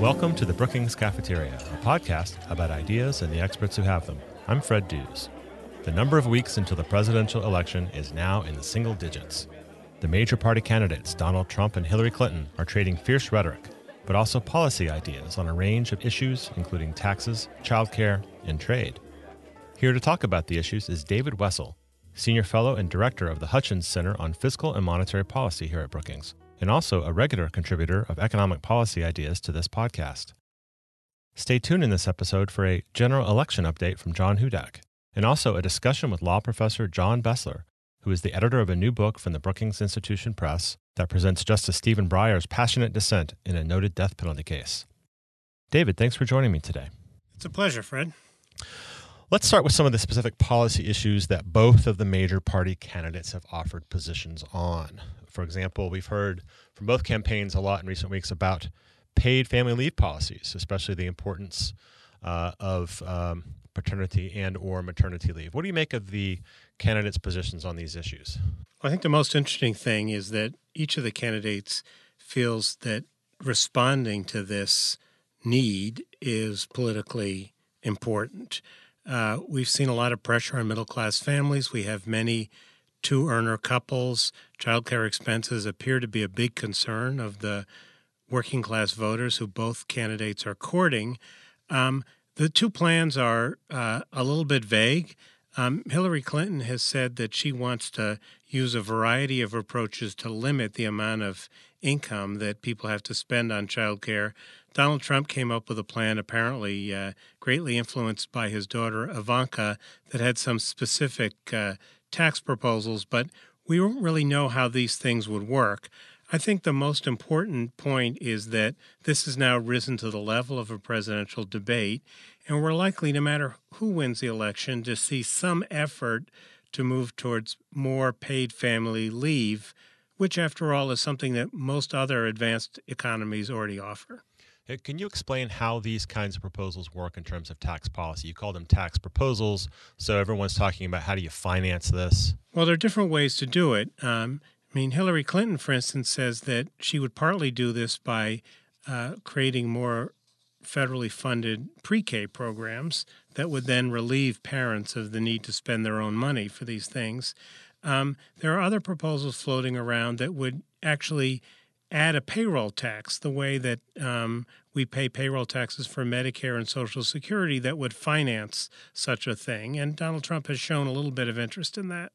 Welcome to the Brookings Cafeteria, a podcast about ideas and the experts who have them. I'm Fred Dews. The number of weeks until the presidential election is now in the single digits. The major party candidates, Donald Trump and Hillary Clinton, are trading fierce rhetoric, but also policy ideas on a range of issues, including taxes, childcare, and trade. Here to talk about the issues is David Wessel, Senior Fellow and Director of the Hutchins Center on Fiscal and Monetary Policy here at Brookings, and also a regular contributor of economic policy ideas to this podcast. Stay tuned in this episode for a general election update from John Hudak, and also a discussion with law professor John Bessler, who is the editor of a new book from the Brookings Institution Press that presents Justice Stephen Breyer's passionate dissent in a noted death penalty case. David, thanks for joining me today. It's a pleasure, Fred. Let's start with some of the specific policy issues that both of the major party candidates have offered positions on. For example, we've heard from both campaigns a lot in recent weeks about paid family leave policies, especially the importance uh, of um, paternity and or maternity leave. What do you make of the candidates' positions on these issues? I think the most interesting thing is that each of the candidates feels that responding to this need is politically important. Uh, we've seen a lot of pressure on middle class families. We have many two earner couples. Childcare expenses appear to be a big concern of the working class voters who both candidates are courting. Um, the two plans are uh, a little bit vague. Um, Hillary Clinton has said that she wants to use a variety of approaches to limit the amount of income that people have to spend on childcare. Donald Trump came up with a plan, apparently uh, greatly influenced by his daughter Ivanka, that had some specific uh, tax proposals, but we don't really know how these things would work. I think the most important point is that this has now risen to the level of a presidential debate, and we're likely, no matter who wins the election, to see some effort to move towards more paid family leave, which, after all, is something that most other advanced economies already offer. Can you explain how these kinds of proposals work in terms of tax policy? You call them tax proposals, so everyone's talking about how do you finance this? Well, there are different ways to do it. Um, I mean, Hillary Clinton, for instance, says that she would partly do this by uh, creating more federally funded pre K programs that would then relieve parents of the need to spend their own money for these things. Um, there are other proposals floating around that would actually add a payroll tax the way that um, we pay payroll taxes for Medicare and Social Security that would finance such a thing. And Donald Trump has shown a little bit of interest in that.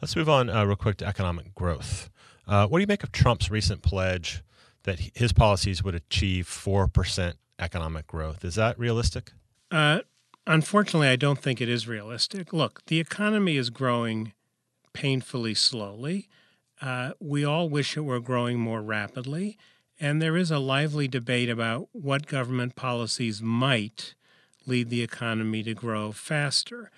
Let's move on uh, real quick to economic growth. Uh, what do you make of Trump's recent pledge that his policies would achieve 4% economic growth? Is that realistic? Uh, unfortunately, I don't think it is realistic. Look, the economy is growing painfully slowly. Uh, we all wish it were growing more rapidly, and there is a lively debate about what government policies might lead the economy to grow faster.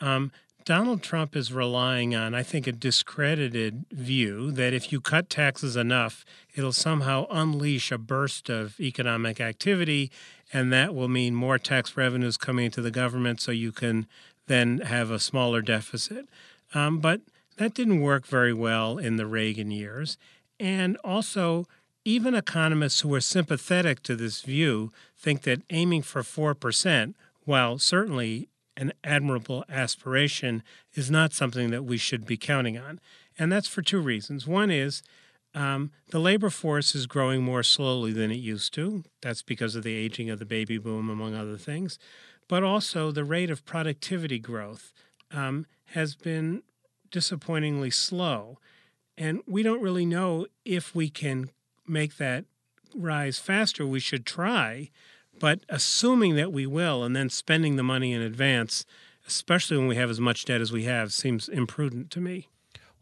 Um, Donald Trump is relying on, I think, a discredited view that if you cut taxes enough, it'll somehow unleash a burst of economic activity, and that will mean more tax revenues coming into the government so you can then have a smaller deficit. Um, but that didn't work very well in the Reagan years. And also, even economists who are sympathetic to this view think that aiming for 4%, while certainly an admirable aspiration, is not something that we should be counting on. And that's for two reasons. One is um, the labor force is growing more slowly than it used to. That's because of the aging of the baby boom, among other things. But also, the rate of productivity growth um, has been disappointingly slow. And we don't really know if we can make that rise faster. We should try, but assuming that we will and then spending the money in advance, especially when we have as much debt as we have, seems imprudent to me.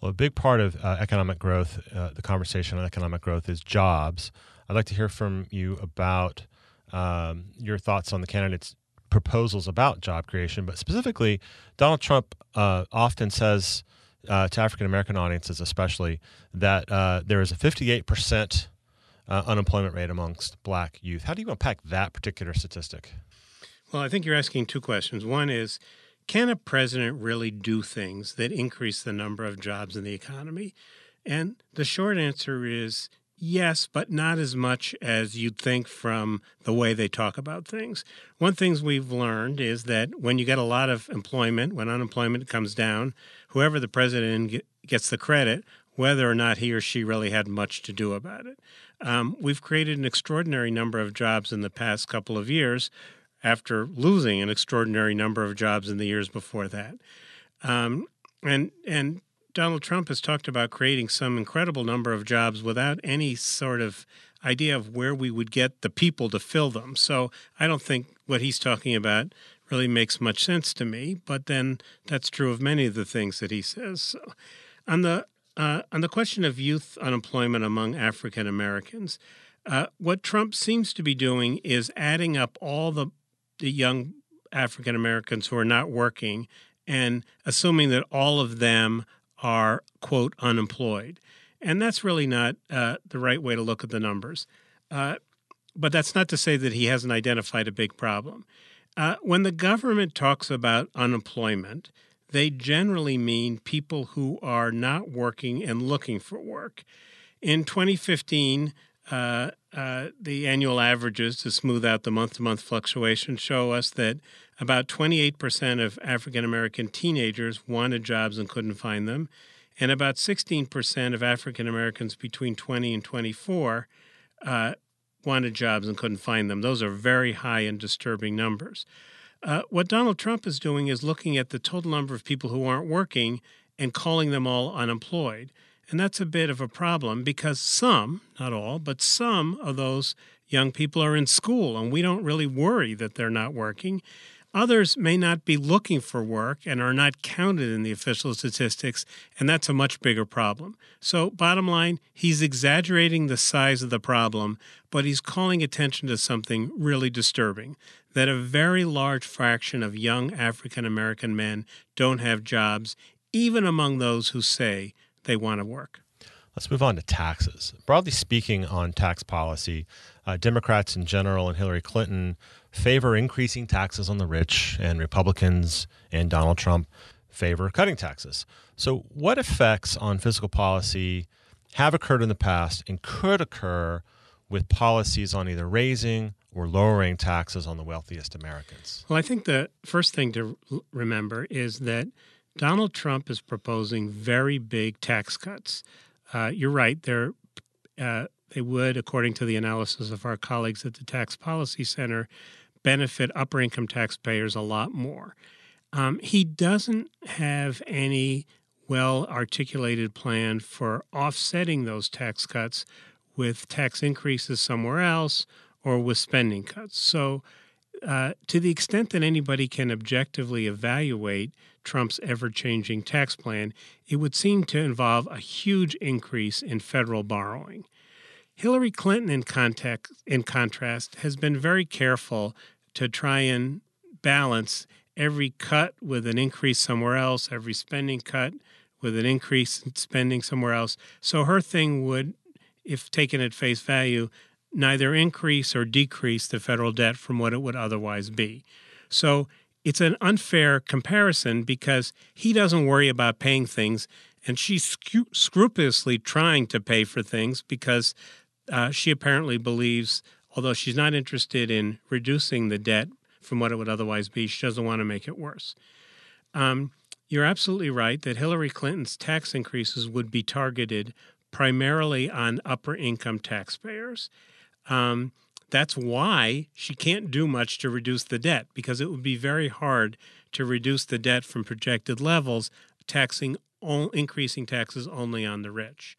Well, a big part of uh, economic growth, uh, the conversation on economic growth, is jobs. I'd like to hear from you about um, your thoughts on the candidates' proposals about job creation, but specifically, Donald Trump uh, often says uh, to African American audiences, especially, that uh, there is a 58% uh, unemployment rate amongst black youth. How do you unpack that particular statistic? Well, I think you're asking two questions. One is can a president really do things that increase the number of jobs in the economy? And the short answer is Yes, but not as much as you'd think from the way they talk about things. One thing we've learned is that when you get a lot of employment, when unemployment comes down, whoever the president gets the credit, whether or not he or she really had much to do about it. Um, we've created an extraordinary number of jobs in the past couple of years after losing an extraordinary number of jobs in the years before that. Um, and and Donald Trump has talked about creating some incredible number of jobs without any sort of idea of where we would get the people to fill them. So I don't think what he's talking about really makes much sense to me. But then that's true of many of the things that he says. So on the uh, on the question of youth unemployment among African Americans, uh, what Trump seems to be doing is adding up all the the young African Americans who are not working and assuming that all of them are, quote, unemployed. And that's really not uh, the right way to look at the numbers. Uh, but that's not to say that he hasn't identified a big problem. Uh, when the government talks about unemployment, they generally mean people who are not working and looking for work. In 2015, uh, uh, the annual averages to smooth out the month to month fluctuation show us that about 28% of African American teenagers wanted jobs and couldn't find them, and about 16% of African Americans between 20 and 24 uh, wanted jobs and couldn't find them. Those are very high and disturbing numbers. Uh, what Donald Trump is doing is looking at the total number of people who aren't working and calling them all unemployed. And that's a bit of a problem because some, not all, but some of those young people are in school and we don't really worry that they're not working. Others may not be looking for work and are not counted in the official statistics, and that's a much bigger problem. So, bottom line, he's exaggerating the size of the problem, but he's calling attention to something really disturbing that a very large fraction of young African American men don't have jobs, even among those who say they want to work. Let's move on to taxes. Broadly speaking, on tax policy, uh, Democrats in general and Hillary Clinton favor increasing taxes on the rich, and Republicans and Donald Trump favor cutting taxes. So, what effects on fiscal policy have occurred in the past and could occur with policies on either raising or lowering taxes on the wealthiest Americans? Well, I think the first thing to remember is that Donald Trump is proposing very big tax cuts. Uh, you're right; they're uh, they would, according to the analysis of our colleagues at the Tax Policy Center, benefit upper income taxpayers a lot more. Um, he doesn't have any well articulated plan for offsetting those tax cuts with tax increases somewhere else or with spending cuts. So, uh, to the extent that anybody can objectively evaluate Trump's ever changing tax plan, it would seem to involve a huge increase in federal borrowing. Hillary Clinton, in, context, in contrast, has been very careful to try and balance every cut with an increase somewhere else, every spending cut with an increase in spending somewhere else. So her thing would, if taken at face value, neither increase or decrease the federal debt from what it would otherwise be. So it's an unfair comparison because he doesn't worry about paying things and she's scrupulously trying to pay for things because uh, she apparently believes although she's not interested in reducing the debt from what it would otherwise be, she doesn't want to make it worse. Um, you're absolutely right that Hillary Clinton's tax increases would be targeted primarily on upper income taxpayers. Um, that's why she can't do much to reduce the debt because it would be very hard to reduce the debt from projected levels, taxing increasing taxes only on the rich.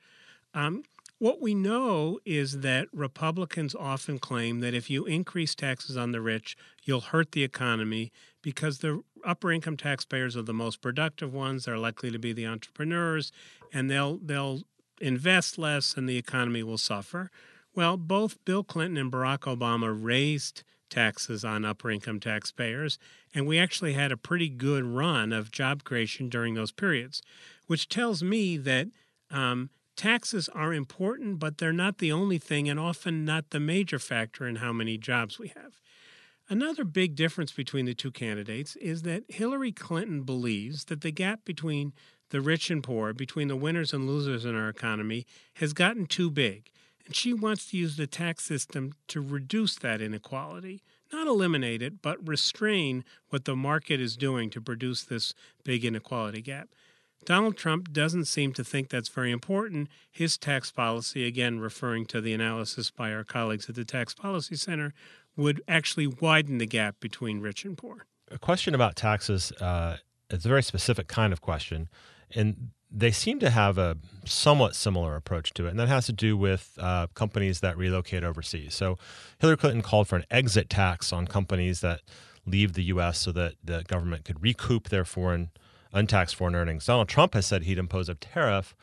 Um, what we know is that Republicans often claim that if you increase taxes on the rich, you'll hurt the economy because the upper income taxpayers are the most productive ones. They're likely to be the entrepreneurs, and they'll they'll invest less, and the economy will suffer. Well, both Bill Clinton and Barack Obama raised taxes on upper income taxpayers, and we actually had a pretty good run of job creation during those periods, which tells me that um, taxes are important, but they're not the only thing and often not the major factor in how many jobs we have. Another big difference between the two candidates is that Hillary Clinton believes that the gap between the rich and poor, between the winners and losers in our economy, has gotten too big. And she wants to use the tax system to reduce that inequality, not eliminate it, but restrain what the market is doing to produce this big inequality gap. Donald Trump doesn't seem to think that's very important. His tax policy, again, referring to the analysis by our colleagues at the Tax Policy Center, would actually widen the gap between rich and poor. A question about taxes uh, it's a very specific kind of question. And they seem to have a somewhat similar approach to it, and that has to do with uh, companies that relocate overseas. So, Hillary Clinton called for an exit tax on companies that leave the U.S. so that the government could recoup their foreign untaxed foreign earnings. Donald Trump has said he'd impose a tariff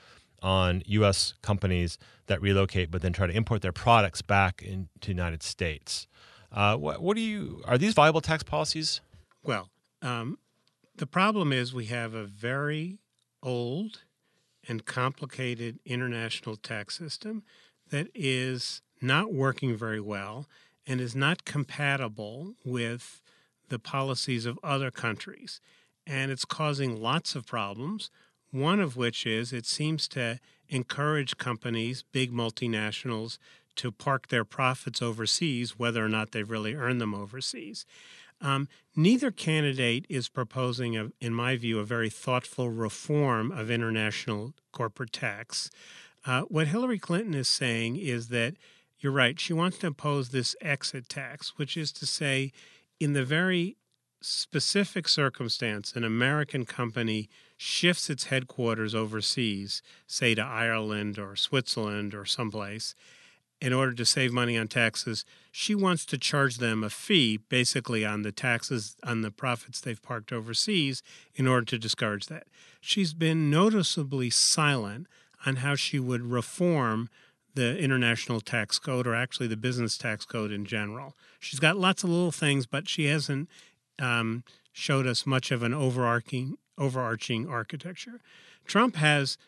on U.S. companies that relocate, but then try to import their products back into the United States. Uh, what, what, do you? Are these viable tax policies? Well, um, the problem is we have a very old and complicated international tax system that is not working very well and is not compatible with the policies of other countries. And it's causing lots of problems, one of which is it seems to encourage companies, big multinationals, to park their profits overseas, whether or not they've really earned them overseas. Um, neither candidate is proposing, a, in my view, a very thoughtful reform of international corporate tax. Uh, what Hillary Clinton is saying is that you're right, she wants to impose this exit tax, which is to say, in the very specific circumstance an American company shifts its headquarters overseas, say to Ireland or Switzerland or someplace, in order to save money on taxes, she wants to charge them a fee basically on the taxes on the profits they've parked overseas in order to discourage that. She's been noticeably silent on how she would reform the international tax code or actually the business tax code in general. She's got lots of little things, but she hasn't um, showed us much of an overarching overarching architecture. Trump has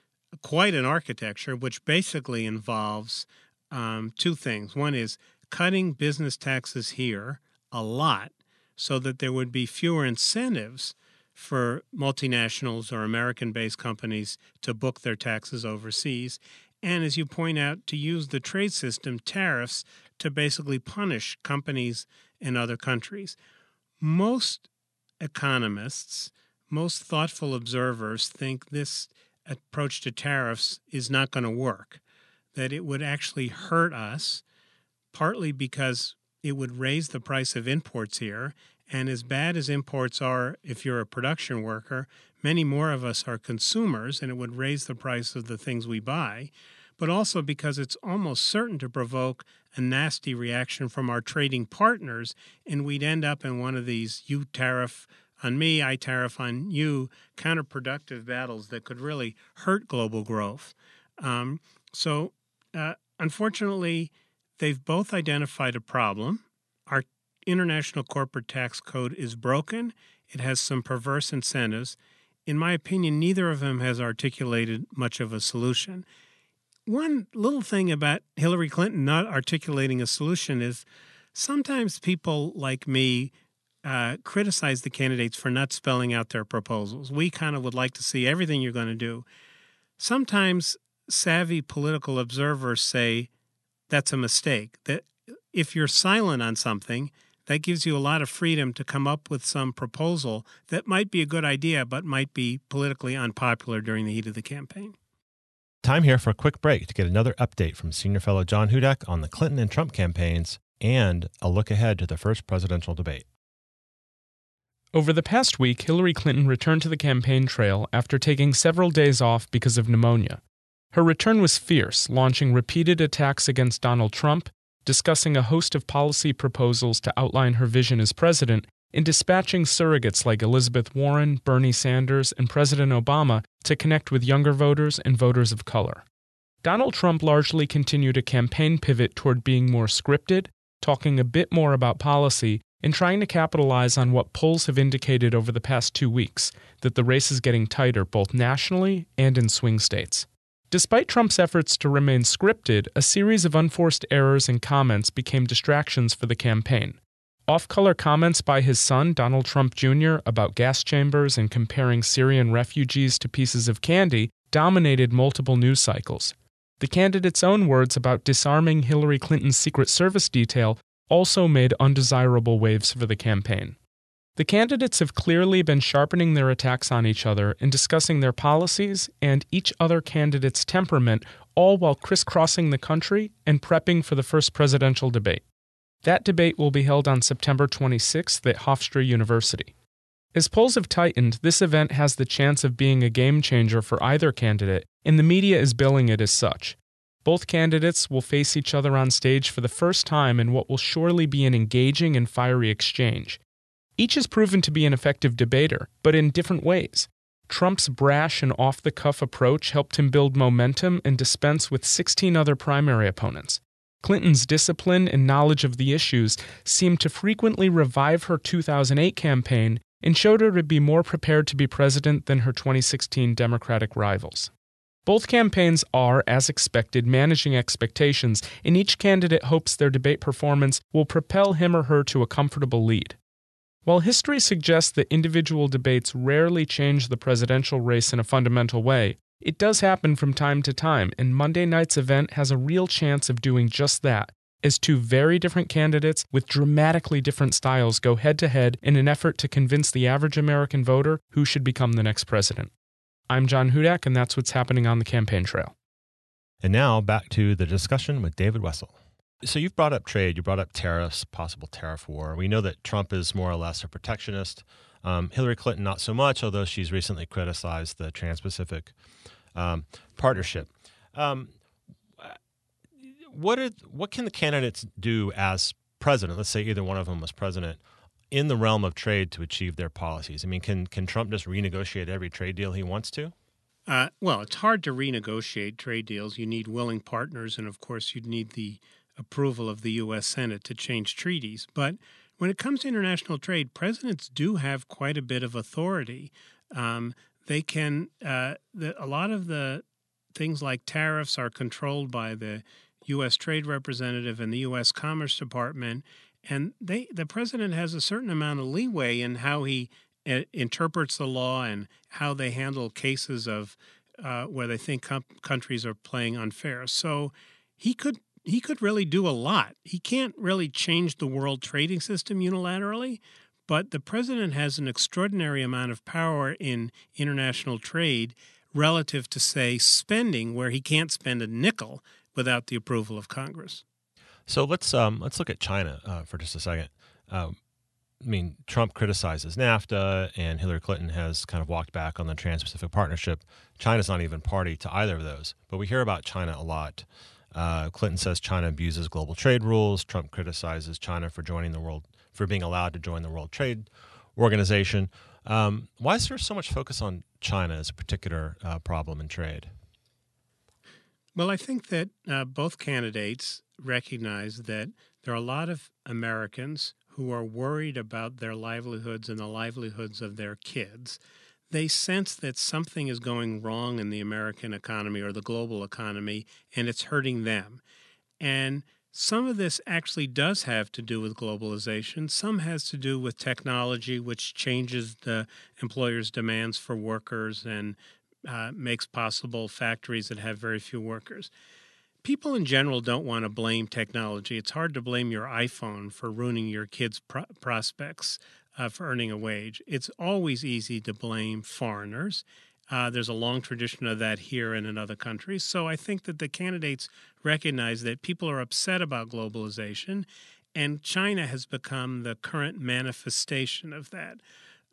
quite an architecture, which basically involves um, two things. One is cutting business taxes here a lot so that there would be fewer incentives for multinationals or American based companies to book their taxes overseas. And as you point out, to use the trade system, tariffs, to basically punish companies in other countries. Most economists, most thoughtful observers think this approach to tariffs is not going to work that it would actually hurt us, partly because it would raise the price of imports here. And as bad as imports are, if you're a production worker, many more of us are consumers, and it would raise the price of the things we buy. But also because it's almost certain to provoke a nasty reaction from our trading partners, and we'd end up in one of these you tariff on me, I tariff on you counterproductive battles that could really hurt global growth. Um, so uh, unfortunately, they've both identified a problem. Our international corporate tax code is broken, it has some perverse incentives. In my opinion, neither of them has articulated much of a solution. One little thing about Hillary Clinton not articulating a solution is sometimes people like me uh, criticize the candidates for not spelling out their proposals. We kind of would like to see everything you're going to do. Sometimes savvy political observers say that's a mistake. That if you're silent on something, that gives you a lot of freedom to come up with some proposal that might be a good idea, but might be politically unpopular during the heat of the campaign. Time here for a quick break to get another update from senior fellow John Hudak on the Clinton and Trump campaigns and a look ahead to the first presidential debate. Over the past week, Hillary Clinton returned to the campaign trail after taking several days off because of pneumonia. Her return was fierce, launching repeated attacks against Donald Trump, discussing a host of policy proposals to outline her vision as president, and dispatching surrogates like Elizabeth Warren, Bernie Sanders, and President Obama to connect with younger voters and voters of color. Donald Trump largely continued a campaign pivot toward being more scripted, talking a bit more about policy, and trying to capitalize on what polls have indicated over the past two weeks that the race is getting tighter both nationally and in swing states. Despite Trump's efforts to remain scripted, a series of unforced errors and comments became distractions for the campaign. Off color comments by his son, Donald Trump Jr., about gas chambers and comparing Syrian refugees to pieces of candy dominated multiple news cycles. The candidate's own words about disarming Hillary Clinton's Secret Service detail also made undesirable waves for the campaign. The candidates have clearly been sharpening their attacks on each other and discussing their policies and each other candidate's temperament, all while crisscrossing the country and prepping for the first presidential debate. That debate will be held on September 26th at Hofstra University. As polls have tightened, this event has the chance of being a game changer for either candidate, and the media is billing it as such. Both candidates will face each other on stage for the first time in what will surely be an engaging and fiery exchange. Each has proven to be an effective debater, but in different ways. Trump's brash and off the cuff approach helped him build momentum and dispense with 16 other primary opponents. Clinton's discipline and knowledge of the issues seemed to frequently revive her 2008 campaign and showed her to be more prepared to be president than her 2016 Democratic rivals. Both campaigns are, as expected, managing expectations, and each candidate hopes their debate performance will propel him or her to a comfortable lead. While history suggests that individual debates rarely change the presidential race in a fundamental way, it does happen from time to time, and Monday night's event has a real chance of doing just that, as two very different candidates with dramatically different styles go head to head in an effort to convince the average American voter who should become the next president. I'm John Hudak, and that's what's happening on the campaign trail. And now back to the discussion with David Wessel. So you've brought up trade, you brought up tariffs, possible tariff war. We know that Trump is more or less a protectionist. Um, Hillary Clinton, not so much, although she's recently criticized the Trans Pacific um, Partnership. Um, what, are, what can the candidates do as president? Let's say either one of them was president in the realm of trade to achieve their policies. I mean, can, can Trump just renegotiate every trade deal he wants to? Uh, well, it's hard to renegotiate trade deals. You need willing partners, and of course, you'd need the approval of the U.S. Senate to change treaties. But when it comes to international trade, presidents do have quite a bit of authority. Um, they can, uh, the, a lot of the things like tariffs are controlled by the U.S. Trade Representative and the U.S. Commerce Department, and they, the president has a certain amount of leeway in how he uh, interprets the law and how they handle cases of uh, where they think com- countries are playing unfair. So he could he could really do a lot. He can't really change the world trading system unilaterally, but the president has an extraordinary amount of power in international trade relative to, say, spending, where he can't spend a nickel without the approval of Congress. So let's um, let's look at China uh, for just a second. Um, I mean, Trump criticizes NAFTA, and Hillary Clinton has kind of walked back on the Trans-Pacific Partnership. China's not even party to either of those, but we hear about China a lot. Uh, Clinton says China abuses global trade rules. Trump criticizes China for joining the world for being allowed to join the World Trade Organization. Um, why is there so much focus on China as a particular uh, problem in trade? Well, I think that uh, both candidates recognize that there are a lot of Americans who are worried about their livelihoods and the livelihoods of their kids they sense that something is going wrong in the American economy or the global economy and it's hurting them. And some of this actually does have to do with globalization. Some has to do with technology, which changes the employer's demands for workers and uh, makes possible factories that have very few workers. People in general don't want to blame technology. It's hard to blame your iPhone for ruining your kids' pro- prospects uh, for earning a wage. It's always easy to blame foreigners. Uh, there's a long tradition of that here and in other countries. So I think that the candidates recognize that people are upset about globalization, and China has become the current manifestation of that.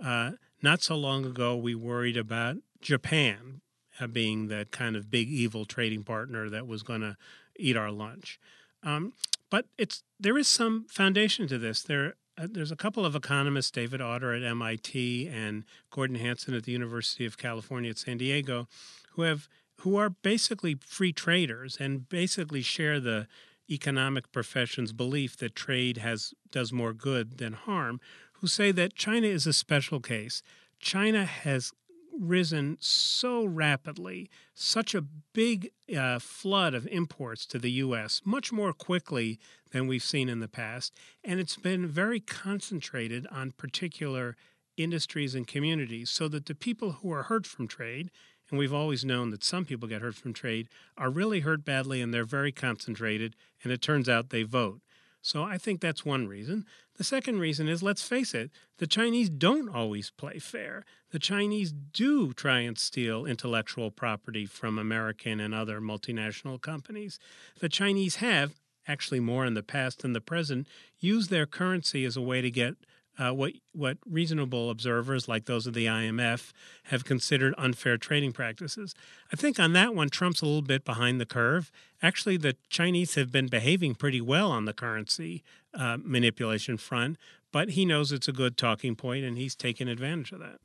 Uh, not so long ago, we worried about Japan uh, being the kind of big evil trading partner that was going to eat our lunch. Um, but it's there is some foundation to this. There Uh, there's a couple of economists, David Autor at MIT and Gordon Hanson at the University of California at San Diego, who have who are basically free traders and basically share the economic profession's belief that trade has does more good than harm, who say that China is a special case. China has risen so rapidly, such a big uh, flood of imports to the U.S., much more quickly than we've seen in the past. And it's been very concentrated on particular industries and communities so that the people who are hurt from trade, and we've always known that some people get hurt from trade, are really hurt badly and they're very concentrated, and it turns out they vote. So I think that's one reason. The second reason is let's face it, the Chinese don't always play fair. The Chinese do try and steal intellectual property from American and other multinational companies. The Chinese have, actually more in the past than the present, used their currency as a way to get uh, what what reasonable observers like those of the IMF have considered unfair trading practices. I think on that one, Trump's a little bit behind the curve. Actually, the Chinese have been behaving pretty well on the currency uh, manipulation front, but he knows it's a good talking point, and he's taken advantage of that.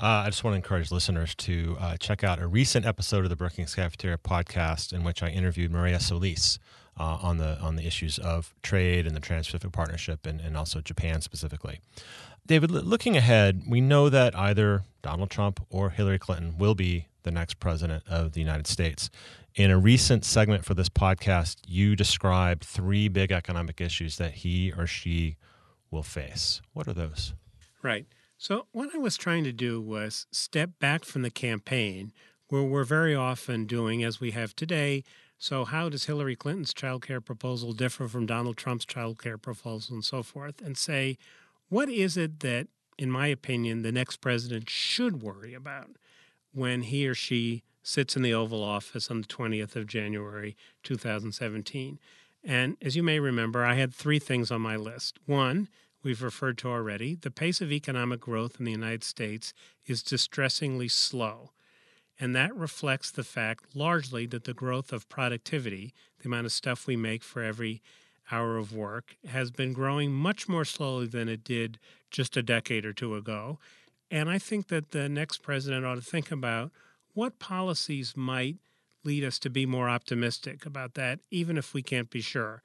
Uh, I just want to encourage listeners to uh, check out a recent episode of the Brookings Cafeteria podcast in which I interviewed Mireya Solis uh, on the on the issues of trade and the Trans-Pacific Partnership and, and also Japan specifically. David, looking ahead, we know that either Donald Trump or Hillary Clinton will be the next president of the United States. In a recent segment for this podcast, you described three big economic issues that he or she will face. What are those? Right. So, what I was trying to do was step back from the campaign, where we're very often doing, as we have today. So, how does Hillary Clinton's child care proposal differ from Donald Trump's child care proposal and so forth? And say, what is it that, in my opinion, the next president should worry about when he or she sits in the Oval Office on the 20th of January, 2017? And as you may remember, I had three things on my list. One, we've referred to already, the pace of economic growth in the United States is distressingly slow. And that reflects the fact largely that the growth of productivity, the amount of stuff we make for every hour of work, has been growing much more slowly than it did just a decade or two ago. And I think that the next president ought to think about what policies might lead us to be more optimistic about that, even if we can't be sure.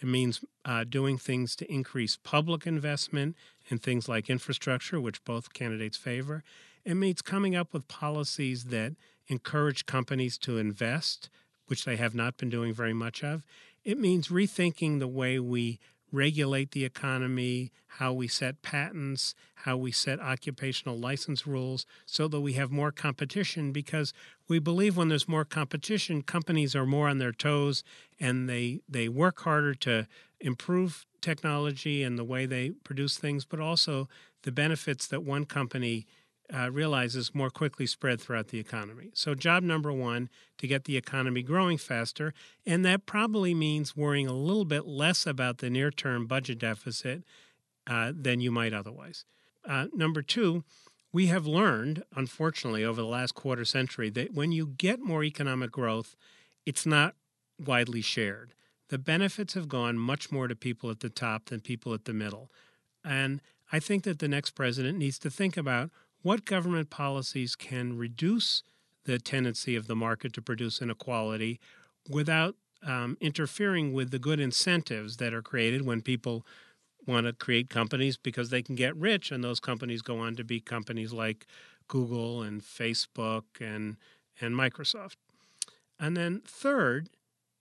It means uh, doing things to increase public investment in things like infrastructure, which both candidates favor. It means coming up with policies that encourage companies to invest, which they have not been doing very much of. It means rethinking the way we regulate the economy, how we set patents, how we set occupational license rules, so that we have more competition. Because we believe when there's more competition, companies are more on their toes and they, they work harder to improve technology and the way they produce things, but also the benefits that one company uh, realizes more quickly spread throughout the economy. So, job number one to get the economy growing faster, and that probably means worrying a little bit less about the near term budget deficit uh, than you might otherwise. Uh, number two, we have learned, unfortunately, over the last quarter century, that when you get more economic growth, it's not widely shared. The benefits have gone much more to people at the top than people at the middle. And I think that the next president needs to think about what government policies can reduce the tendency of the market to produce inequality without um, interfering with the good incentives that are created when people want to create companies because they can get rich, and those companies go on to be companies like Google and Facebook and and Microsoft. And then third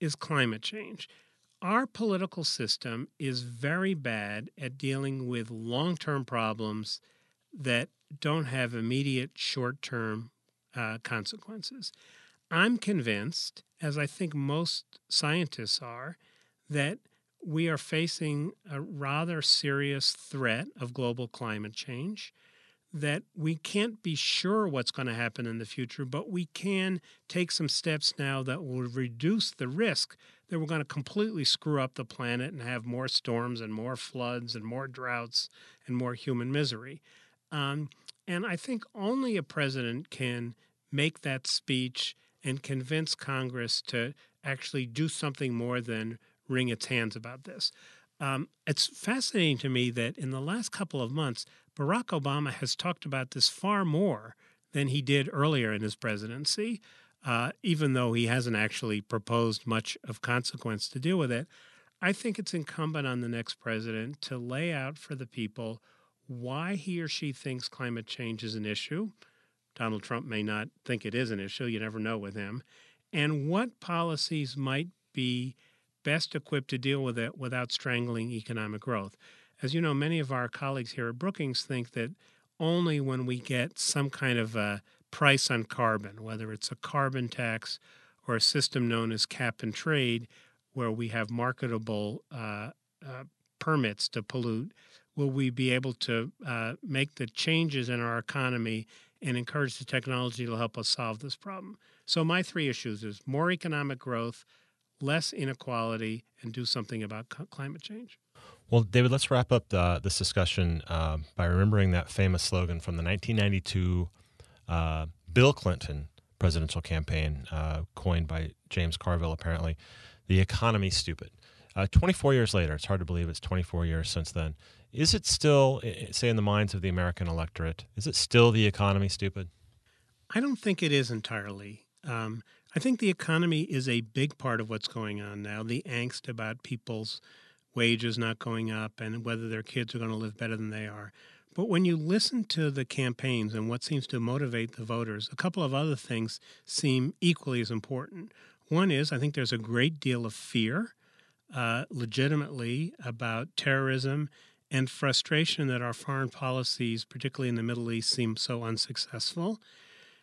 is climate change. Our political system is very bad at dealing with long-term problems that don't have immediate short term uh, consequences. I'm convinced, as I think most scientists are, that we are facing a rather serious threat of global climate change. That we can't be sure what's going to happen in the future, but we can take some steps now that will reduce the risk that we're going to completely screw up the planet and have more storms and more floods and more droughts and more human misery. Um, and I think only a president can make that speech and convince Congress to actually do something more than wring its hands about this. Um, it's fascinating to me that in the last couple of months, Barack Obama has talked about this far more than he did earlier in his presidency, uh, even though he hasn't actually proposed much of consequence to deal with it. I think it's incumbent on the next president to lay out for the people why he or she thinks climate change is an issue. Donald Trump may not think it is an issue, you never know with him, and what policies might be best equipped to deal with it without strangling economic growth. As you know, many of our colleagues here at Brookings think that only when we get some kind of a price on carbon, whether it's a carbon tax or a system known as cap and trade, where we have marketable uh, uh, permits to pollute, will we be able to uh, make the changes in our economy and encourage the technology to help us solve this problem? So my three issues is more economic growth, less inequality, and do something about climate change. Well, David, let's wrap up the, this discussion uh, by remembering that famous slogan from the 1992 uh, Bill Clinton presidential campaign, uh, coined by James Carville, apparently. The economy stupid. Uh, 24 years later, it's hard to believe it's 24 years since then. Is it still, say, in the minds of the American electorate, is it still the economy stupid? I don't think it is entirely. Um, I think the economy is a big part of what's going on now. The angst about people's wages not going up and whether their kids are going to live better than they are. But when you listen to the campaigns and what seems to motivate the voters, a couple of other things seem equally as important. One is I think there's a great deal of fear, uh, legitimately, about terrorism and frustration that our foreign policies, particularly in the Middle East, seem so unsuccessful.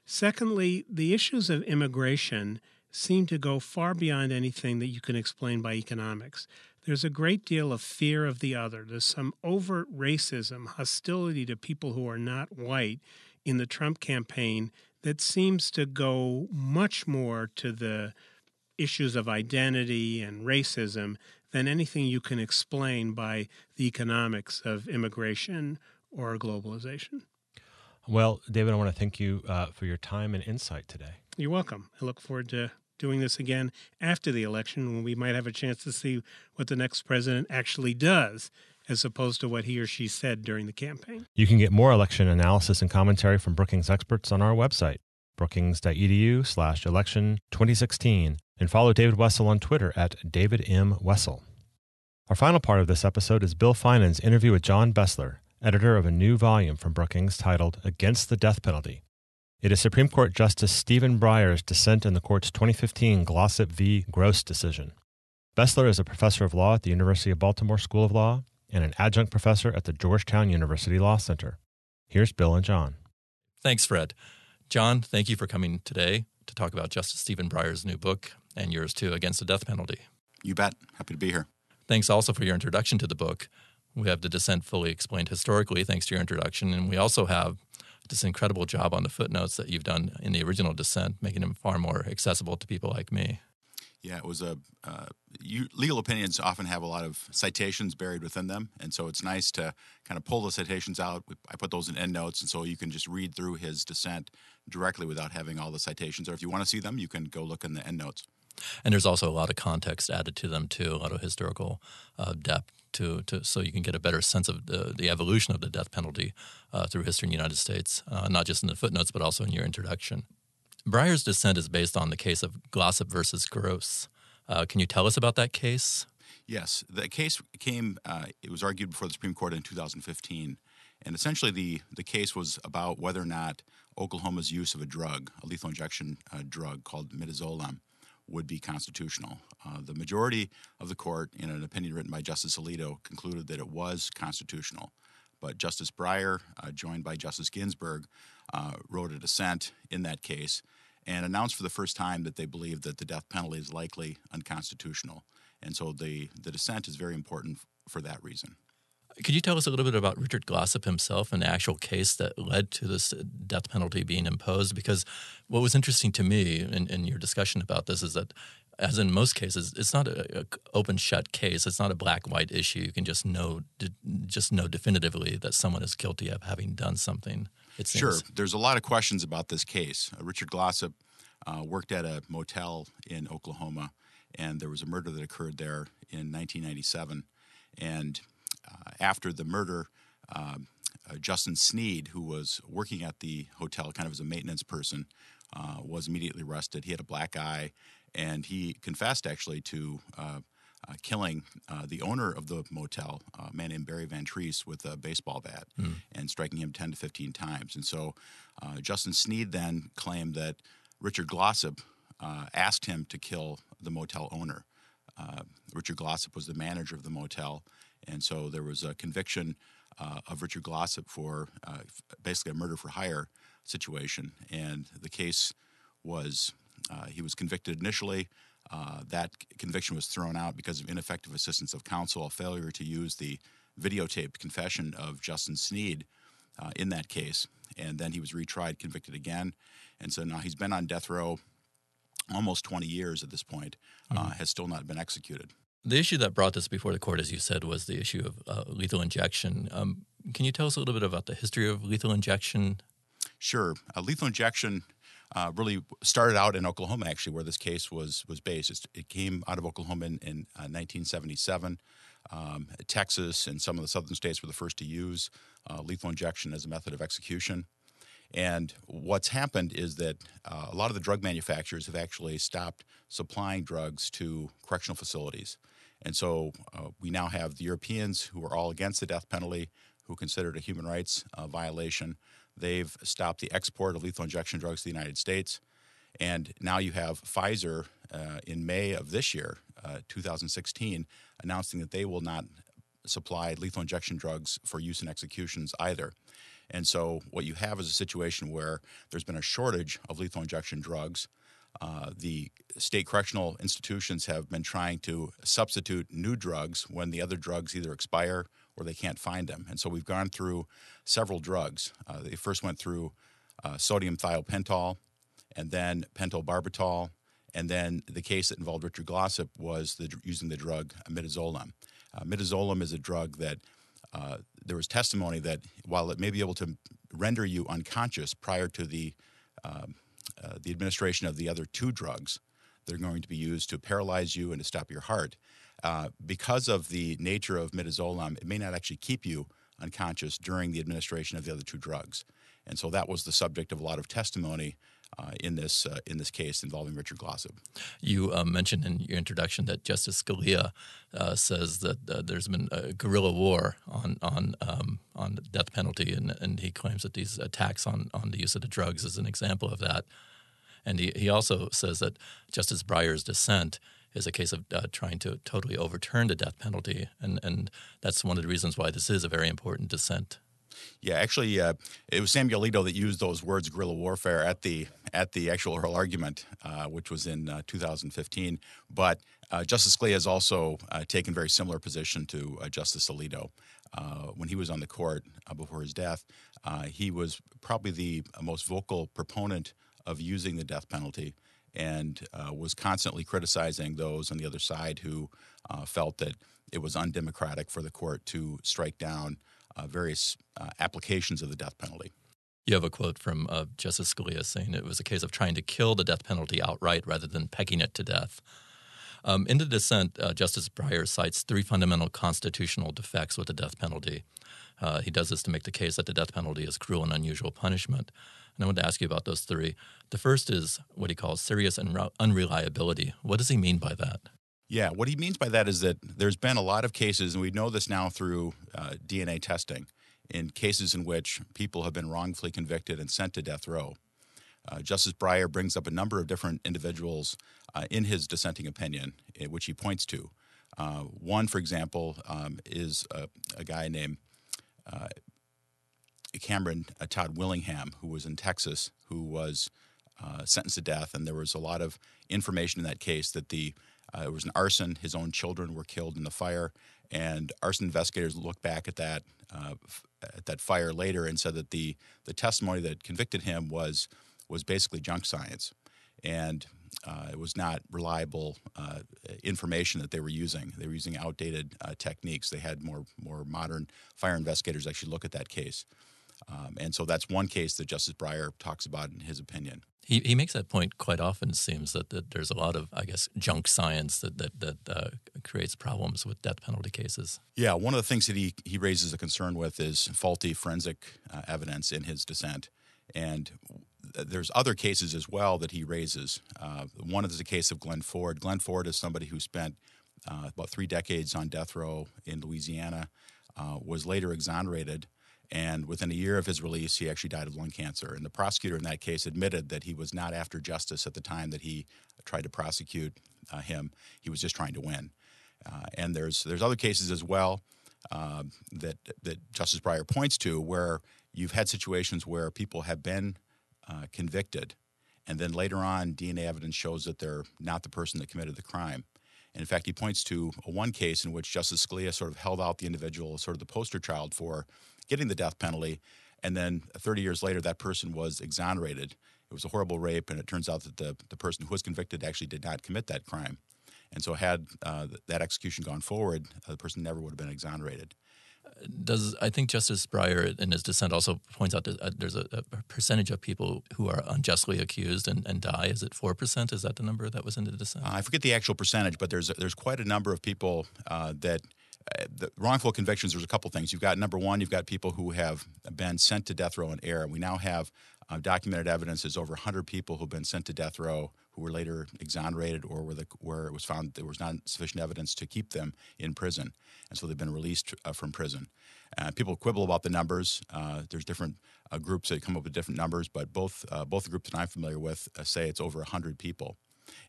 Secondly, the issues of immigration seem to go far beyond anything that you can explain by economics. There's a great deal of fear of the other. There's some overt racism, hostility to people who are not white in the Trump campaign that seems to go much more to the issues of identity and racism than anything you can explain by the economics of immigration or globalization. Well, David, I want to thank you uh, for your time and insight today. You're welcome. I look forward to doing this again after the election when we might have a chance to see what the next president actually does as opposed to what he or she said during the campaign. You can get more election analysis and commentary from Brookings experts on our website, brookings.edu slash election 2016, and follow David Wessel on Twitter at David M. Wessel. Our final part of this episode is Bill Finan's interview with John Bessler, editor of a new volume from Brookings titled Against the Death Penalty it is Supreme Court Justice Stephen Breyer's dissent in the court's 2015 Glossip v. Gross decision. Bessler is a professor of law at the University of Baltimore School of Law and an adjunct professor at the Georgetown University Law Center. Here's Bill and John. Thanks, Fred. John, thank you for coming today to talk about Justice Stephen Breyer's new book and yours too, Against the Death Penalty. You bet. Happy to be here. Thanks also for your introduction to the book. We have the dissent fully explained historically, thanks to your introduction, and we also have this incredible job on the footnotes that you've done in the original Dissent, making them far more accessible to people like me. Yeah, it was a. Uh, you, legal opinions often have a lot of citations buried within them, and so it's nice to kind of pull the citations out. I put those in endnotes, and so you can just read through his dissent directly without having all the citations. Or if you want to see them, you can go look in the endnotes. And there's also a lot of context added to them too, a lot of historical uh, depth to, to so you can get a better sense of the, the evolution of the death penalty uh, through history in the United States, uh, not just in the footnotes but also in your introduction. Breyer's dissent is based on the case of Glossip versus Gross. Uh, can you tell us about that case? Yes, the case came. Uh, it was argued before the Supreme Court in 2015, and essentially the the case was about whether or not Oklahoma's use of a drug, a lethal injection uh, drug called midazolam, would be constitutional. Uh, the majority of the court, in an opinion written by Justice Alito, concluded that it was constitutional. But Justice Breyer, uh, joined by Justice Ginsburg, uh, wrote a dissent in that case and announced for the first time that they believe that the death penalty is likely unconstitutional. And so the, the dissent is very important for that reason. Could you tell us a little bit about Richard Glossip himself and the actual case that led to this death penalty being imposed? Because what was interesting to me in, in your discussion about this is that, as in most cases, it's not an open shut case. It's not a black white issue. You can just know just know definitively that someone is guilty of having done something. It seems. Sure, there's a lot of questions about this case. Uh, Richard Glossip uh, worked at a motel in Oklahoma, and there was a murder that occurred there in 1997, and after the murder, um, uh, Justin Sneed, who was working at the hotel kind of as a maintenance person, uh, was immediately arrested. He had a black eye, and he confessed actually to uh, uh, killing uh, the owner of the motel, a man named Barry Van Treese, with a baseball bat mm. and striking him 10 to 15 times. And so Justin Sneed then claimed that Richard Glossip asked him to kill the motel owner. Richard Glossip was the manager of the motel, and so there was a conviction uh, of Richard Glossip for uh, basically a murder for hire situation, and the case was uh, he was convicted initially. Uh, that conviction was thrown out because of ineffective assistance of counsel, a failure to use the videotaped confession of Justin Sneed uh, in that case, and then he was retried, convicted again, and so now he's been on death row almost 20 years at this point, uh, mm-hmm. has still not been executed. The issue that brought this before the court, as you said, was the issue of uh, lethal injection. Um, can you tell us a little bit about the history of lethal injection? Sure. Uh, lethal injection uh, really started out in Oklahoma, actually, where this case was was based. It's, it came out of Oklahoma in, in 1977. Uh, um, Texas and some of the southern states were the first to use uh, lethal injection as a method of execution. And what's happened is that uh, a lot of the drug manufacturers have actually stopped supplying drugs to correctional facilities. And so uh, we now have the Europeans who are all against the death penalty, who consider it a human rights uh, violation. They've stopped the export of lethal injection drugs to the United States. And now you have Pfizer uh, in May of this year, uh, 2016, announcing that they will not supply lethal injection drugs for use in executions either. And so what you have is a situation where there's been a shortage of lethal injection drugs. Uh, the state correctional institutions have been trying to substitute new drugs when the other drugs either expire or they can't find them. And so we've gone through several drugs. Uh, they first went through uh, sodium thiopental and then pentobarbital. And then the case that involved Richard Glossip was the, using the drug midazolam. Uh, midazolam is a drug that uh, there was testimony that while it may be able to render you unconscious prior to the um, uh, the administration of the other two drugs that are going to be used to paralyze you and to stop your heart, uh, because of the nature of midazolam, it may not actually keep you unconscious during the administration of the other two drugs. And so that was the subject of a lot of testimony uh, in this uh, in this case involving Richard Glossip. You uh, mentioned in your introduction that Justice Scalia uh, says that uh, there's been a guerrilla war on on um, on the death penalty, and, and he claims that these attacks on on the use of the drugs is an example of that. And he, he also says that Justice Breyer's dissent is a case of uh, trying to totally overturn the death penalty, and and that's one of the reasons why this is a very important dissent. Yeah, actually, uh, it was Samuel Alito that used those words "guerrilla warfare" at the at the actual oral argument, uh, which was in uh, 2015. But uh, Justice Scalia has also uh, taken very similar position to uh, Justice Alito. when he was on the court before his death, he was probably the most vocal proponent of using the death penalty and was constantly criticizing those on the other side who felt that it was undemocratic for the court to strike down uh, various uh, applications of the death penalty. You have a quote from uh, Justice Scalia saying it was a case of trying to kill the death penalty outright rather than pecking it to death. Um, in the dissent, uh, Justice Breyer cites three fundamental constitutional defects with the death penalty. Uh, he does this to make the case that the death penalty is cruel and unusual punishment. And I want to ask you about those three. The first is what he calls serious unreliability. What does he mean by that? Yeah, what he means by that is that there's been a lot of cases, and we know this now through uh, DNA testing, in cases in which people have been wrongfully convicted and sent to death row. Uh, Justice Breyer brings up a number of different individuals uh, in his dissenting opinion, in which he points to. Uh, one, for example, um, is a, a, guy named uh, Cameron uh, Todd Willingham, who was in Texas, who was sentenced to death, and there was a lot of information in that case that the uh, it was an arson. His own children were killed in the fire, and arson investigators looked back at that uh, at that fire later and said that the the testimony that convicted him was was basically junk science, and uh, it was not reliable uh, information that they were using. They were using outdated uh, techniques. They had more more modern fire investigators actually look at that case. Um, and so that's one case that Justice Breyer talks about in his opinion. He, he makes that point quite often. It seems that, that there's a lot of, I guess, junk science that that, that uh, creates problems with death penalty cases. Yeah, one of the things that he, he raises a concern with is faulty forensic uh, evidence in his dissent. And there's other cases as well that he raises. Uh, one is the case of Glenn Ford. Glenn Ford is somebody who spent uh, about three decades on death row in Louisiana, uh, was later exonerated and within a year of his release, he actually died of lung cancer. And the prosecutor in that case admitted that he was not after justice at the time that he tried to prosecute uh, him. He was just trying to win. Uh, and there's there's other cases as well uh, that that Justice Breyer points to where you've had situations where people have been uh, convicted, and then later on DNA evidence shows that they're not the person that committed the crime. And in fact, he points to one case in which Justice Scalia sort of held out the individual sort of the poster child for getting the death penalty, and then 30 years later, that person was exonerated. It was a horrible rape, and it turns out that the, the person who was convicted actually did not commit that crime. And so, had uh, that execution gone forward, uh, the person never would have been exonerated. Does I think Justice Breyer in his dissent also points out that uh, there's a, a, percentage of people who are unjustly accused and, and die. Is it four percent? Is that the number that was in the dissent? I forget the actual percentage, but there's there's quite a number of people uh, that the wrongful convictions, there's a couple things. You've got number one, you've got people who have been sent to death row in error. We now have uh, documented evidence. There's over 100 people who've been sent to death row who were later exonerated or where, the, where it was found there was not sufficient evidence to keep them in prison. And so they've been released uh, from prison. Uh, people quibble about the numbers. Uh, there's different uh, groups that come up with different numbers, but both, both the groups that I'm familiar with say it's over 100 people.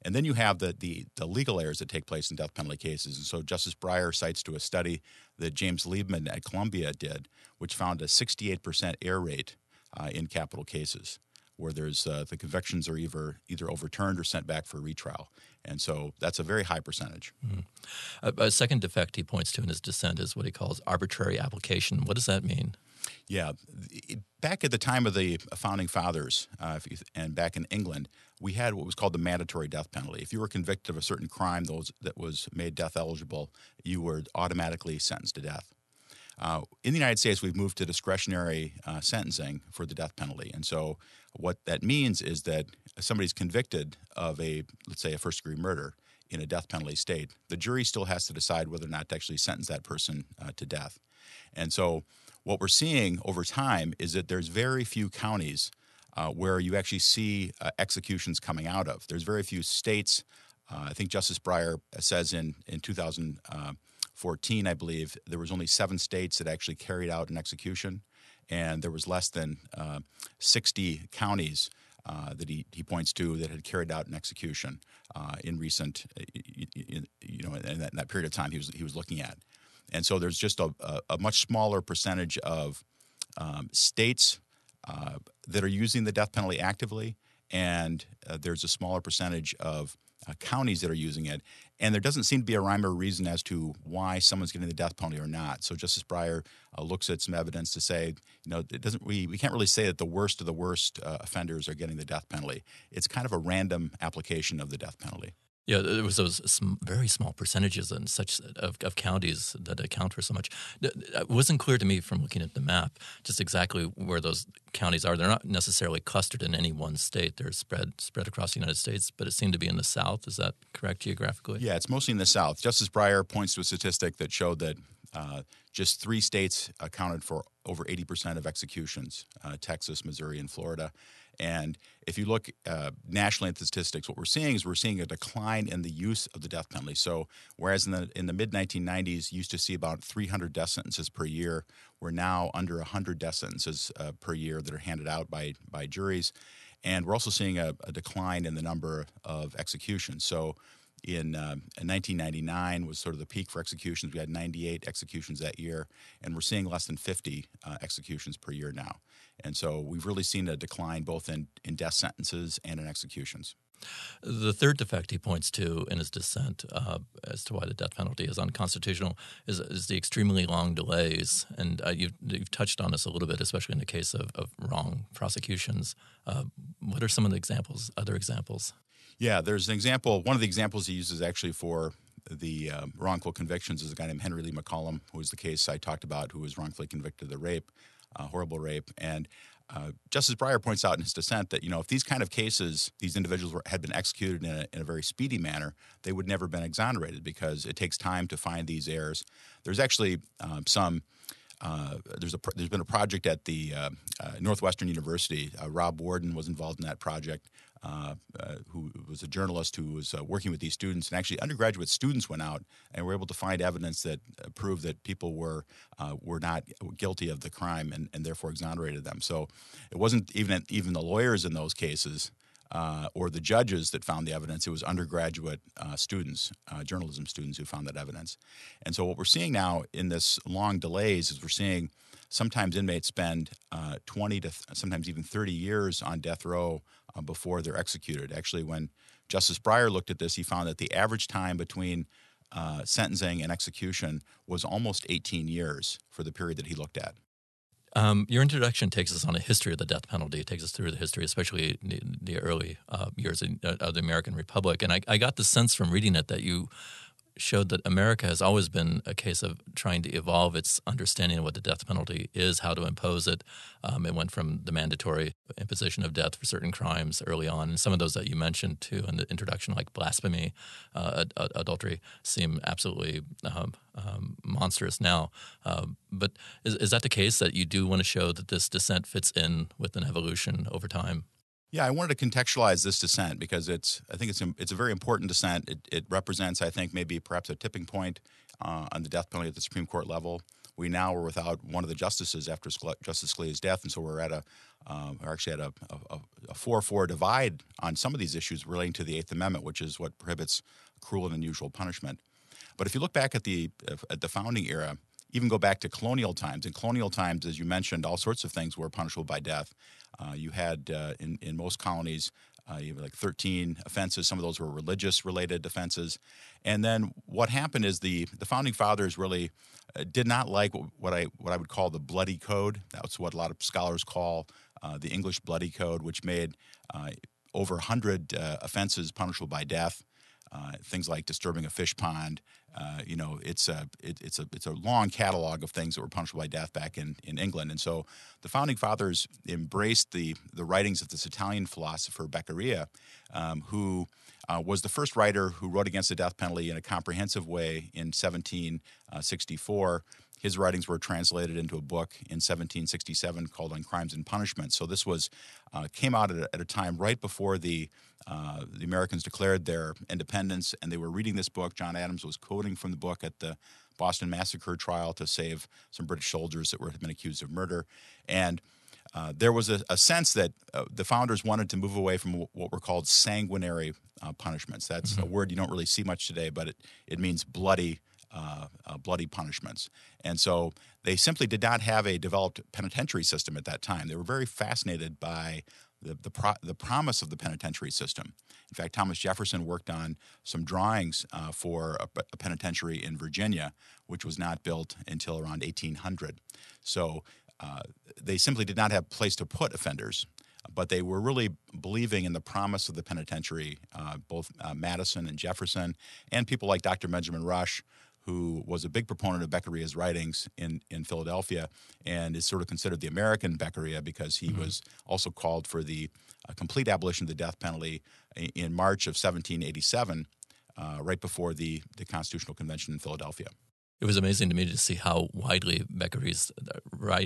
And then you have the, the, the, legal errors that take place in death penalty cases. And so Justice Breyer cites to a study that James Liebman at Columbia did, which found a 68% error rate uh, in capital cases where there's uh, the convictions are either either overturned or sent back for retrial, and so that's a very high percentage. Mm-hmm. A, a, second defect he points to in his dissent is what he calls arbitrary application. What does that mean? Yeah, back at the time of the founding fathers, uh, you, and back in England, we had what was called the mandatory death penalty. If you were convicted of a certain crime those, that was made death eligible, you were automatically sentenced to death. Uh, in the United States, we've moved to discretionary uh, sentencing for the death penalty, and so what that means is that somebody's convicted of a, let's say, a first-degree murder in a death penalty state, the jury still has to decide whether or not to actually sentence that person uh, to death. And so what we're seeing over time is that there's very few counties uh, where you actually see uh, executions coming out of. There's very few states. Uh, I think Justice Breyer says in in 2014, I believe, there was only seven states that actually carried out an execution, and there was less than uh, 60 counties. Uh, that he, he points to that had carried out an execution uh, in recent, you know, in that, in that, period of time he was he was looking at. And so there's just a, a, a much smaller percentage of um, states uh, that are using the death penalty actively, and uh, there's a smaller percentage of uh, counties that are using it. And there doesn't seem to be a rhyme or reason as to why someone's getting the death penalty or not. So Justice Breyer uh, looks at some evidence to say, you know, it doesn't we, we can't really say that the worst of the worst uh, offenders are getting the death penalty. It's kind of a random application of the death penalty. Yeah, there was those very small percentages in such of, of, counties that account for so much. It wasn't clear to me from looking at the map just exactly where those counties are. They're not necessarily clustered in any one state. They're spread spread across the United States, but it seemed to be in the South. Is that correct geographically? Yeah, it's mostly in the South. Justice Breyer points to a statistic that showed that uh, just three states accounted for over 80% of executions uh, Texas, Missouri, and Florida. And if you look uh, nationally at the statistics, what we're seeing is we're seeing a decline in the use of the death penalty. So, whereas in the in the mid 1990s, you used to see about 300 death sentences per year, we're now under 100 death sentences uh, per year that are handed out by by juries, and we're also seeing a, a decline in the number of executions. So, in, uh, in 1999 was sort of the peak for executions. We had 98 executions that year, and we're seeing less than 50 uh, executions per year now. And so we've really seen a decline both in, in death sentences and in executions. The third defect he points to in his dissent uh, as to why the death penalty is unconstitutional is, is the extremely long delays. And uh, you've, you've, touched on this a little bit, especially in the case of, of wrong prosecutions. Uh, what are some of the examples, other examples? Yeah, there's an example. One of the examples he uses actually for the uh, wrongful convictions is a guy named Henry Lee McCollum, who was the case I talked about, who was wrongfully convicted of the rape, uh, horrible rape. And uh, Justice Breyer points out in his dissent that you know if these kind of cases, these individuals were, had been executed in a, in a very speedy manner, they would never have been exonerated because it takes time to find these errors. There's actually um, some. Uh, there's a there's been a project at the uh, uh, Northwestern University. Uh, Rob Warden was involved in that project, uh, uh, who was a journalist who was uh, working with these students, and actually undergraduate students went out and were able to find evidence that uh, proved that people were uh, were not guilty of the crime and, and therefore exonerated them. So it wasn't even even the lawyers in those cases or the judges that found the evidence. It was undergraduate students, journalism students, who found that evidence. And so, what we're seeing now in this long delays is we're seeing sometimes inmates spend uh, 20 to th- sometimes even 30 years on death row uh, before they're executed. Actually, when Justice Breyer looked at this, he found that the average time between uh, sentencing and execution was almost 18 years for the period that he looked at. Um, your introduction takes us on a history of the death penalty. It takes us through the history, especially the, the early uh, years of, of, the American Republic. And I, I, got the sense from reading it that you showed that America has always been a case of trying to evolve its understanding of what the death penalty is, how to impose it. Um, it went from the mandatory imposition of death for certain crimes early on, and some of those that you mentioned too in the introduction, like blasphemy, uh, ad- adultery, seem absolutely um, um, monstrous now. Uh, but is, is that the case that you do want to show that this dissent fits in with an evolution over time? Yeah, I wanted to contextualize this dissent because it's I think it's a, it's a very important dissent. It, it represents, I think, maybe perhaps a tipping point uh, on the death penalty at the Supreme Court level. We now are without one of the justices after Justice Scalia's death, and so we're at a um, we're actually at a, a, a four-four divide on some of these issues relating to the Eighth Amendment, which is what prohibits cruel and unusual punishment. But if you look back at the at the founding era, even go back to colonial times. In colonial times, as you mentioned, all sorts of things were punishable by death. Uh, you had uh, in in most colonies. Uh, you have like 13 offenses. Some of those were religious related offenses. And then what happened is the, the founding fathers really uh, did not like what I, what I would call the bloody code. That's what a lot of scholars call uh, the English bloody code, which made over 100 offenses punishable by death. Uh, things like disturbing a fish pond. Uh, you know, it's a it, it's a it's a long catalog of things that were punishable by death back in, in England. And so the founding fathers embraced the the writings of this Italian philosopher Beccaria, um, who uh, was the first writer who wrote against the death penalty in a comprehensive way in 1764. His writings were translated into a book in 1767 called On Crimes and Punishment. So this was uh, came out at a, at a, time right before the uh, the Americans declared their independence, and they were reading this book. John Adams was quoting from the book at the Boston Massacre trial to save some British soldiers that were had been accused of murder, and uh, there was a, a sense that uh, the founders wanted to move away from w- what were called sanguinary uh, punishments. That's mm-hmm. a word you don't really see much today, but it, it means bloody uh, uh, bloody punishments. And so they simply did not have a developed penitentiary system at that time. They were very fascinated by the, the, pro- the promise of the penitentiary system. In fact, Thomas Jefferson worked on some drawings uh, for a, a, penitentiary in Virginia, which was not built until around 1800. So uh, they simply did not have place to put offenders but they were really believing in the promise of the penitentiary, uh, both uh, Madison and Jefferson, and people like Dr. Benjamin Rush, who was a big proponent of Beccaria's writings in, in Philadelphia and is sort of considered the American Beccaria because he mm-hmm. was also called for the uh, complete abolition of the death penalty in March of 1787, uh, right before the, the Constitutional Convention in Philadelphia. It was amazing to me to see how widely Beccaria's uh,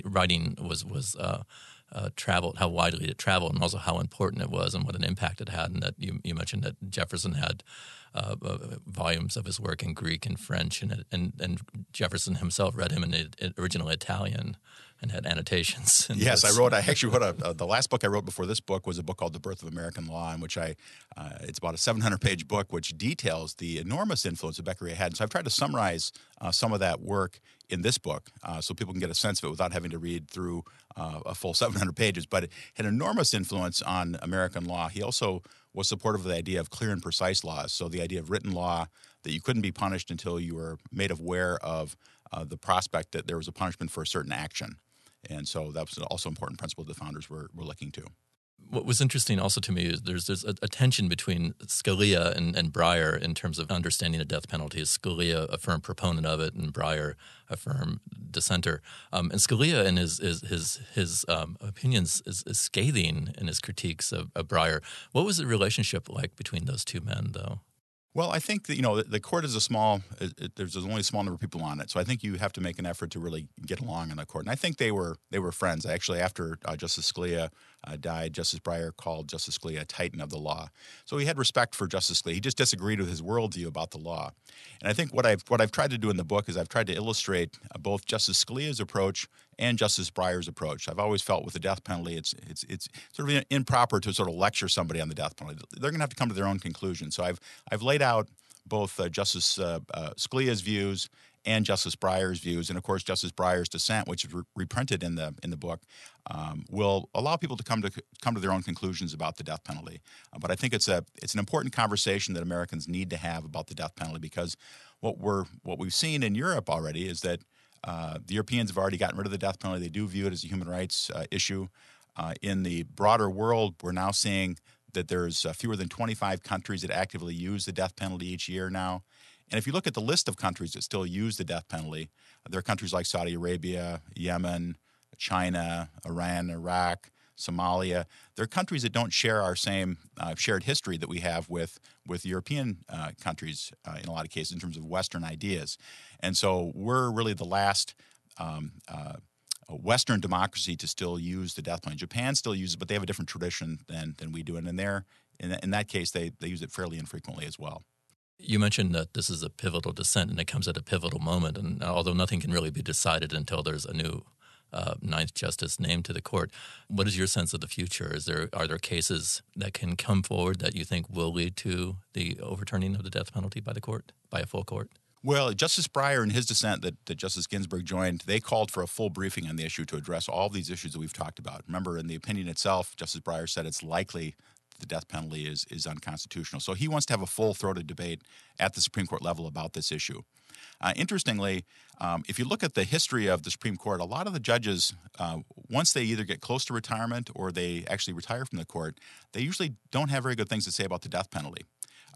writing was was uh, uh, traveled, how widely it traveled, and also how important it was and what an impact it had. And that you, you mentioned that Jefferson had uh, uh, volumes of his work in Greek and French, and and, and Jefferson himself read him in, in original Italian and had annotations. And yes, I wrote. I actually wrote a, uh, the last book I wrote before this book was a book called The Birth of American Law, in which I uh, it's about a 700 page book which details the enormous influence that Beccaria had. And so I've tried to summarize uh, some of that work in this book, uh, so people can get a sense of it without having to read through uh, a full 700 pages. But it had enormous influence on American law. He also was supportive of the idea of clear and precise laws. So the idea of written law that you couldn't be punished until you were made aware of uh, the prospect that there was a punishment for a certain action. And so that was also an important principle the founders were, were looking to. What was interesting also to me is there's there's a, a tension between Scalia and, and Breyer in terms of understanding the death penalty. Scalia a firm proponent of it, and Breyer a firm dissenter. Um, and Scalia in his his his, his um, opinions is, is, scathing in his critiques of, of Breyer. What was the relationship like between those two men, though? Well, I think that, you know the, court is a small. It, there's only a small number of people on it, so I think you have to make an effort to really get along in the court. And I think they were they were friends. Actually, after uh, Justice Scalia uh, died, Justice Breyer called Justice Scalia a titan of the law. So he had respect for Justice Scalia. He just disagreed with his worldview about the law. And I think what I've what I've tried to do in the book is I've tried to illustrate uh, both Justice Scalia's approach and Justice Breyer's approach. I've always felt with the death penalty, it's it's it's sort of improper to sort of lecture somebody on the death penalty. They're going to have to come to their own conclusion. So I've I've laid out both uh, Justice uh, uh, Scalia's views and Justice Breyer's views, and of course Justice Breyer's dissent, which is re- reprinted in the in the book, um, will allow people to come to come to their own conclusions about the death penalty. Uh, but I think it's a it's an important conversation that Americans need to have about the death penalty because what we're what we've seen in Europe already is that uh, the Europeans have already gotten rid of the death penalty. They do view it as a human rights uh, issue. Uh, in the broader world, we're now seeing that there's uh, fewer than 25 countries that actively use the death penalty each year now. And if you look at the list of countries that still use the death penalty, there are countries like Saudi Arabia, Yemen, China, Iran, Iraq, Somalia. They're countries that don't share our same uh, shared history that we have with with European uh, countries uh, in a lot of cases in terms of Western ideas, and so we're really the last. Um, uh, Western democracy to still use the death penalty. Japan still uses it, but they have a different tradition than than we do, and in there, in, in that case, they they use it fairly infrequently as well. You mentioned that this is a pivotal dissent and it comes at a pivotal moment. And although nothing can really be decided until there's a new uh, ninth justice named to the court, what is your sense of the future? Is there are there cases that can come forward that you think will lead to the overturning of the death penalty by the court, by a full court? Well, Justice Breyer, in his dissent that, that Justice Ginsburg joined, they called for a full briefing on the issue to address all of these issues that we've talked about. Remember, in the opinion itself, Justice Breyer said it's likely the death penalty is is unconstitutional. So he wants to have a full throated debate at the Supreme Court level about this issue. Uh, interestingly, um, if you look at the history of the Supreme Court, a lot of the judges, uh, once they either get close to retirement or they actually retire from the court, they usually don't have very good things to say about the death penalty.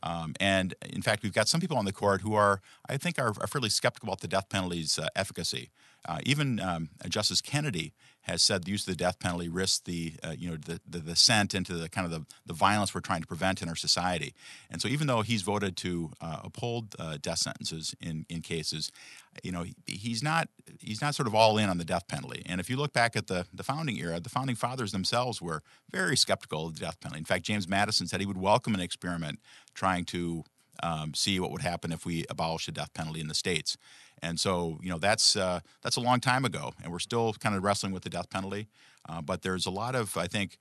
Um, and in fact, we've got some people on the court who are, I think, are, are fairly skeptical about the death penalty's uh, efficacy. Uh, even um, Justice Kennedy has said the use of the death penalty risks the uh, you know the, the descent into the kind of the, the violence we're trying to prevent in our society. And so even though he's voted to uh, uphold uh, death sentences in, in cases, you know he, he's not he's not sort of all in on the death penalty. And if you look back at the the founding era, the founding fathers themselves were very skeptical of the death penalty. In fact, James Madison said he would welcome an experiment trying to um, see what would happen if we abolish the death penalty in the states. And so, you know, that's uh, that's a long time ago, and we're still kind of wrestling with the death penalty. Uh, but there's a lot of, I think,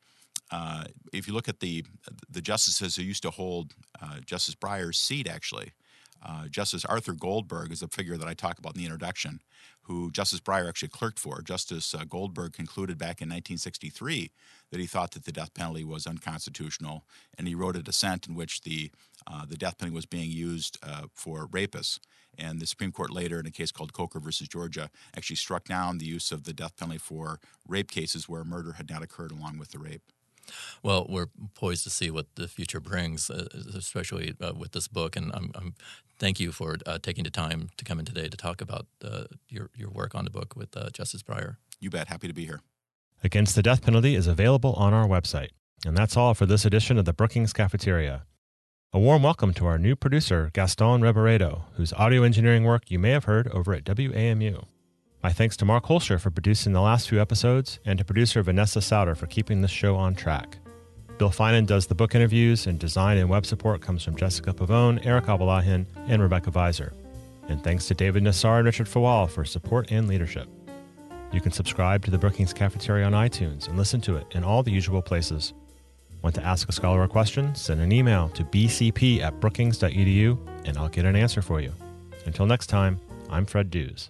uh, if you look at the the justices who used to hold uh, Justice Breyer's seat, actually, uh, Justice Arthur Goldberg is a figure that I talk about in the introduction, who Justice Breyer actually clerked for. Justice uh, Goldberg concluded back in 1963 that he thought that the death penalty was unconstitutional, and he wrote a dissent in which the uh, the death penalty was being used uh, for rapists. And the Supreme Court later, in a case called Coker versus Georgia, actually struck down the use of the death penalty for rape cases where murder had not occurred along with the rape. Well, we're poised to see what the future brings, uh, especially uh, with this book. And I'm, I'm thank you for uh, taking the time to come in today to talk about uh, your your work on the book with uh, Justice Breyer. You bet. Happy to be here. Against the Death Penalty is available on our website. And that's all for this edition of the Brookings Cafeteria. A warm welcome to our new producer, Gaston Reboredo, whose audio engineering work you may have heard over at WAMU. My thanks to Mark Holscher for producing the last few episodes, and to producer Vanessa Sauter for keeping this show on track. Bill Finan does the book interviews, and design and web support comes from Jessica Pavone, Eric Abalahin, and Rebecca Viser. And thanks to David Nassar and Richard Fawal for support and leadership. You can subscribe to the Brookings Cafeteria on iTunes and listen to it in all the usual places. Want to ask a scholar a question? Send an email to bcp at brookings.edu and I'll get an answer for you. Until next time, I'm Fred Dews.